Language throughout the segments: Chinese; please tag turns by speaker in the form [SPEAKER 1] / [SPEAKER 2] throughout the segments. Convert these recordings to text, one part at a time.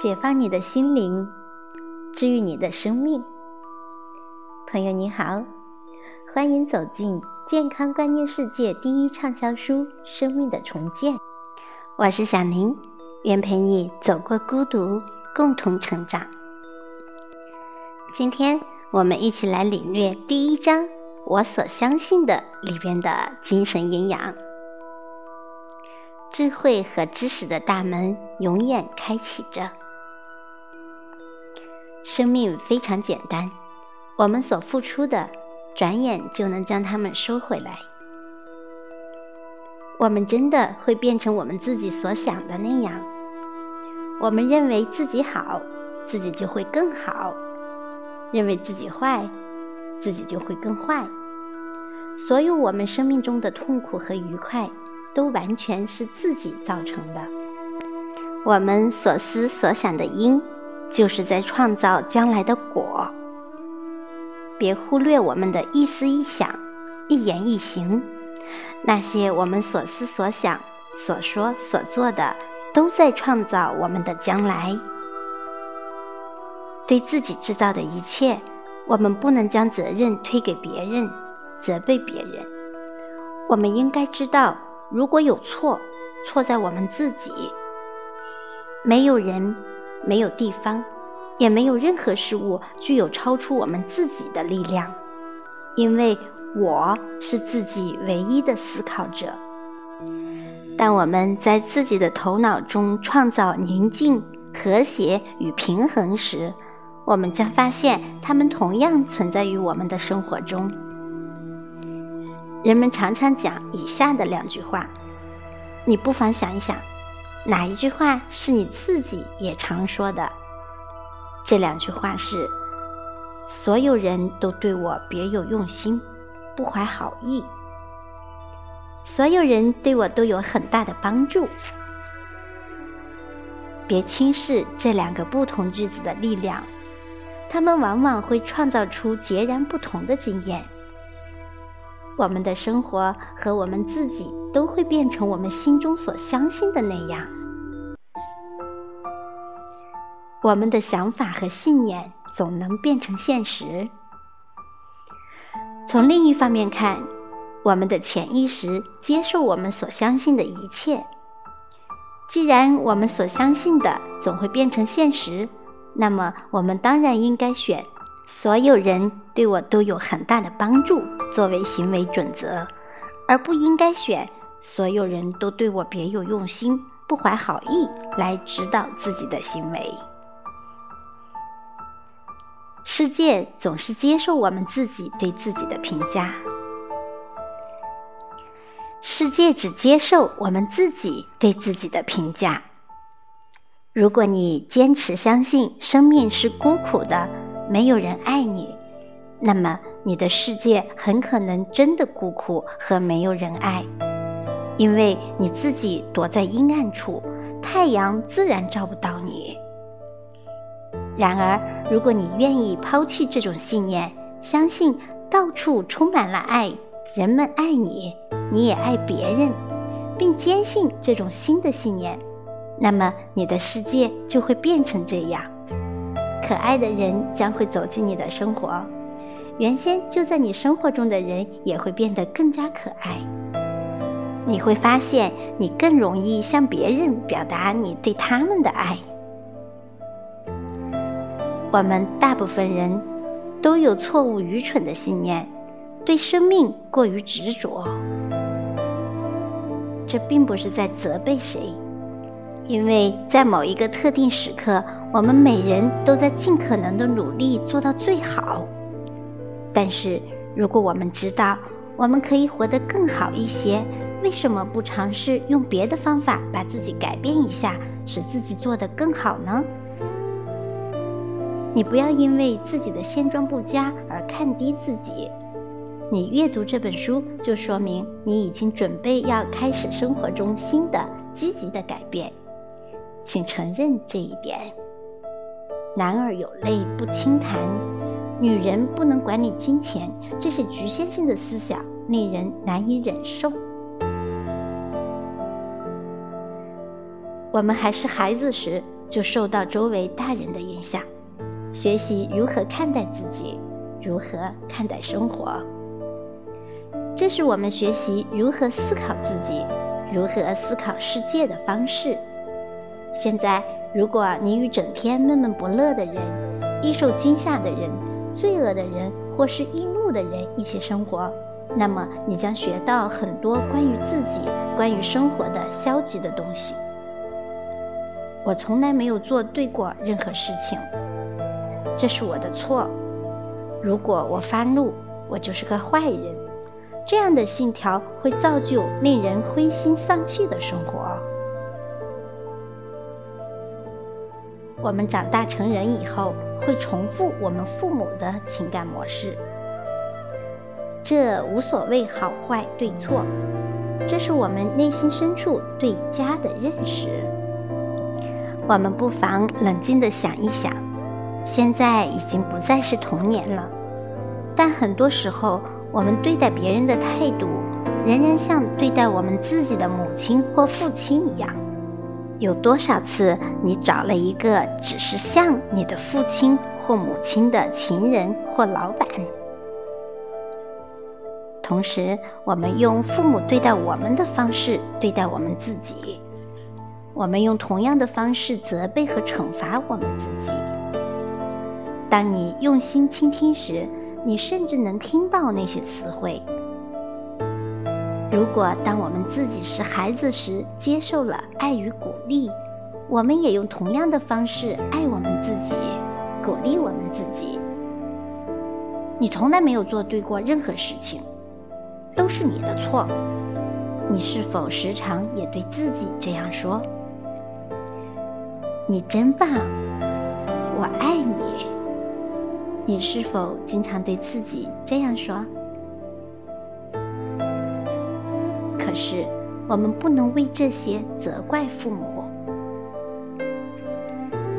[SPEAKER 1] 解放你的心灵，治愈你的生命。朋友你好，欢迎走进健康观念世界第一畅销书《生命的重建》。我是小宁，愿陪你走过孤独，共同成长。今天我们一起来领略第一章“我所相信的”里边的精神营养。智慧和知识的大门永远开启着。生命非常简单，我们所付出的，转眼就能将它们收回来。我们真的会变成我们自己所想的那样。我们认为自己好，自己就会更好；认为自己坏，自己就会更坏。所有我们生命中的痛苦和愉快。都完全是自己造成的。我们所思所想的因，就是在创造将来的果。别忽略我们的一思一想、一言一行，那些我们所思所想、所说所做的，都在创造我们的将来。对自己制造的一切，我们不能将责任推给别人，责备别人。我们应该知道。如果有错，错在我们自己。没有人，没有地方，也没有任何事物具有超出我们自己的力量，因为我是自己唯一的思考者。当我们在自己的头脑中创造宁静、和谐与平衡时，我们将发现它们同样存在于我们的生活中。人们常常讲以下的两句话，你不妨想一想，哪一句话是你自己也常说的？这两句话是：所有人都对我别有用心，不怀好意；所有人对我都有很大的帮助。别轻视这两个不同句子的力量，他们往往会创造出截然不同的经验。我们的生活和我们自己都会变成我们心中所相信的那样。我们的想法和信念总能变成现实。从另一方面看，我们的潜意识接受我们所相信的一切。既然我们所相信的总会变成现实，那么我们当然应该选。所有人对我都有很大的帮助，作为行为准则，而不应该选所有人都对我别有用心、不怀好意来指导自己的行为。世界总是接受我们自己对自己的评价，世界只接受我们自己对自己的评价。如果你坚持相信生命是孤苦的，没有人爱你，那么你的世界很可能真的孤苦和没有人爱，因为你自己躲在阴暗处，太阳自然照不到你。然而，如果你愿意抛弃这种信念，相信到处充满了爱，人们爱你，你也爱别人，并坚信这种新的信念，那么你的世界就会变成这样。可爱的人将会走进你的生活，原先就在你生活中的人也会变得更加可爱。你会发现，你更容易向别人表达你对他们的爱。我们大部分人都有错误、愚蠢的信念，对生命过于执着。这并不是在责备谁，因为在某一个特定时刻。我们每人都在尽可能的努力做到最好，但是如果我们知道我们可以活得更好一些，为什么不尝试用别的方法把自己改变一下，使自己做得更好呢？你不要因为自己的现状不佳而看低自己。你阅读这本书，就说明你已经准备要开始生活中新的积极的改变，请承认这一点。男儿有泪不轻弹，女人不能管理金钱，这些局限性的思想，令人难以忍受。我们还是孩子时，就受到周围大人的影响，学习如何看待自己，如何看待生活。这是我们学习如何思考自己、如何思考世界的方式。现在，如果你与整天闷闷不乐的人、易受惊吓的人、罪恶的人或是易怒的人一起生活，那么你将学到很多关于自己、关于生活的消极的东西。我从来没有做对过任何事情，这是我的错。如果我发怒，我就是个坏人。这样的信条会造就令人灰心丧气的生活。我们长大成人以后，会重复我们父母的情感模式。这无所谓好坏对错，这是我们内心深处对家的认识。我们不妨冷静地想一想，现在已经不再是童年了，但很多时候，我们对待别人的态度，仍然像对待我们自己的母亲或父亲一样。有多少次，你找了一个只是像你的父亲或母亲的情人或老板？同时，我们用父母对待我们的方式对待我们自己，我们用同样的方式责备和惩罚我们自己。当你用心倾听时，你甚至能听到那些词汇。如果当我们自己是孩子时接受了爱与鼓励，我们也用同样的方式爱我们自己，鼓励我们自己。你从来没有做对过任何事情，都是你的错。你是否时常也对自己这样说？你真棒，我爱你。你是否经常对自己这样说？可是，我们不能为这些责怪父母。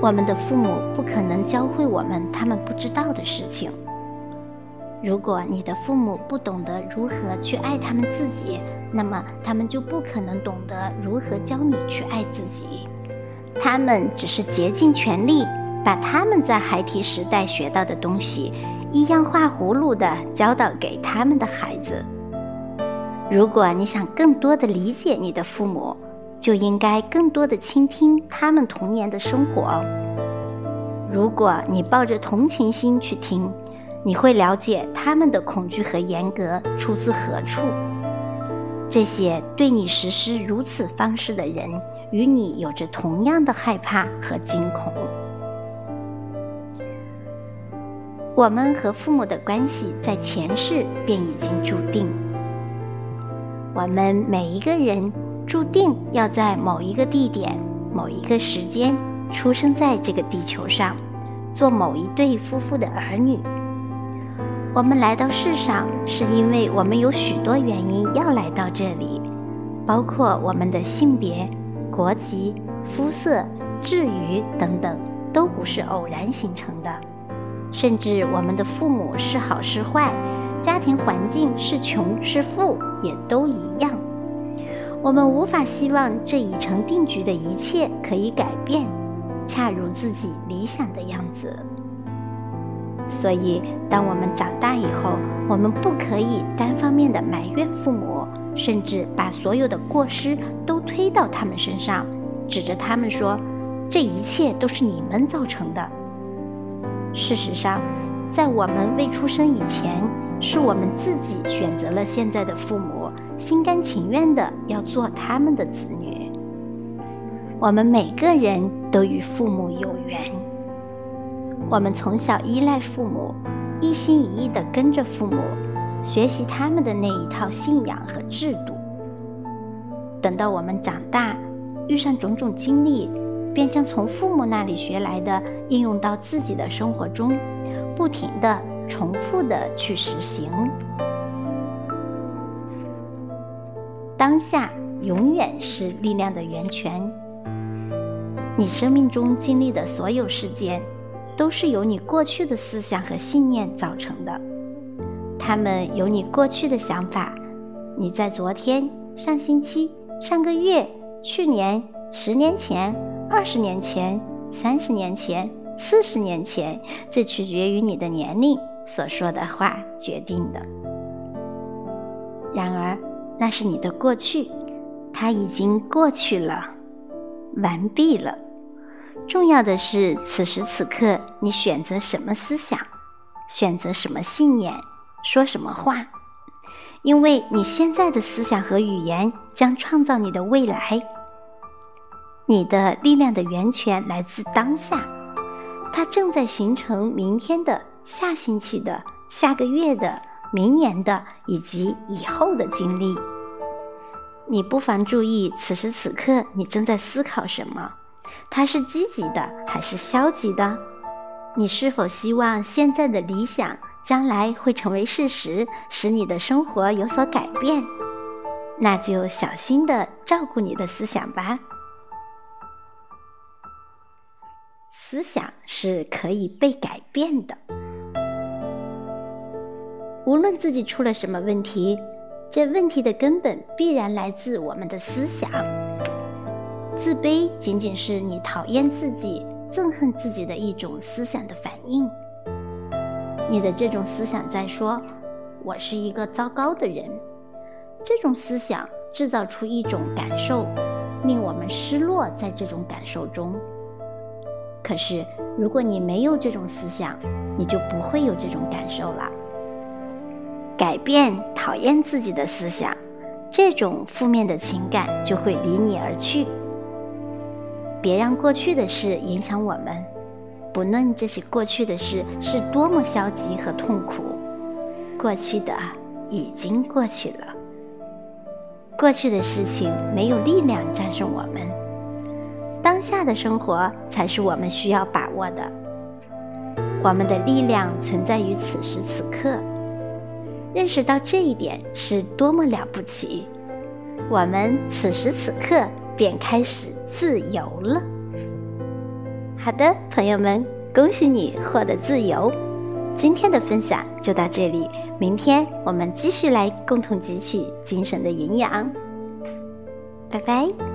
[SPEAKER 1] 我们的父母不可能教会我们他们不知道的事情。如果你的父母不懂得如何去爱他们自己，那么他们就不可能懂得如何教你去爱自己。他们只是竭尽全力把他们在孩提时代学到的东西，一样画葫芦的教导给他们的孩子。如果你想更多的理解你的父母，就应该更多的倾听他们童年的生活。如果你抱着同情心去听，你会了解他们的恐惧和严格出自何处。这些对你实施如此方式的人，与你有着同样的害怕和惊恐。我们和父母的关系在前世便已经注定。我们每一个人注定要在某一个地点、某一个时间出生在这个地球上，做某一对夫妇的儿女。我们来到世上，是因为我们有许多原因要来到这里，包括我们的性别、国籍、肤色、智愚等等，都不是偶然形成的。甚至我们的父母是好是坏。家庭环境是穷是富也都一样，我们无法希望这已成定局的一切可以改变，恰如自己理想的样子。所以，当我们长大以后，我们不可以单方面的埋怨父母，甚至把所有的过失都推到他们身上，指着他们说：“这一切都是你们造成的。”事实上，在我们未出生以前。是我们自己选择了现在的父母，心甘情愿的要做他们的子女。我们每个人都与父母有缘，我们从小依赖父母，一心一意的跟着父母，学习他们的那一套信仰和制度。等到我们长大，遇上种种经历，便将从父母那里学来的应用到自己的生活中，不停的。重复的去实行，当下永远是力量的源泉。你生命中经历的所有事件，都是由你过去的思想和信念造成的。他们有你过去的想法，你在昨天、上星期、上个月、去年、十年前、二十年前、三十年前、四十年前，这取决于你的年龄所说的话决定的。然而，那是你的过去，它已经过去了，完毕了。重要的是，此时此刻你选择什么思想，选择什么信念，说什么话，因为你现在的思想和语言将创造你的未来。你的力量的源泉来自当下，它正在形成明天的、下星期的、下个月的、明年的以及以后的经历。你不妨注意，此时此刻你正在思考什么。它是积极的还是消极的？你是否希望现在的理想将来会成为事实，使你的生活有所改变？那就小心的照顾你的思想吧。思想是可以被改变的。无论自己出了什么问题，这问题的根本必然来自我们的思想。自卑仅仅是你讨厌自己、憎恨自己的一种思想的反应。你的这种思想在说：“我是一个糟糕的人。”这种思想制造出一种感受，令我们失落在这种感受中。可是，如果你没有这种思想，你就不会有这种感受了。改变讨厌自己的思想，这种负面的情感就会离你而去。别让过去的事影响我们，不论这些过去的事是多么消极和痛苦，过去的已经过去了。过去的事情没有力量战胜我们，当下的生活才是我们需要把握的。我们的力量存在于此时此刻，认识到这一点是多么了不起！我们此时此刻便开始。自由了。好的，朋友们，恭喜你获得自由。今天的分享就到这里，明天我们继续来共同汲取精神的营养。拜拜。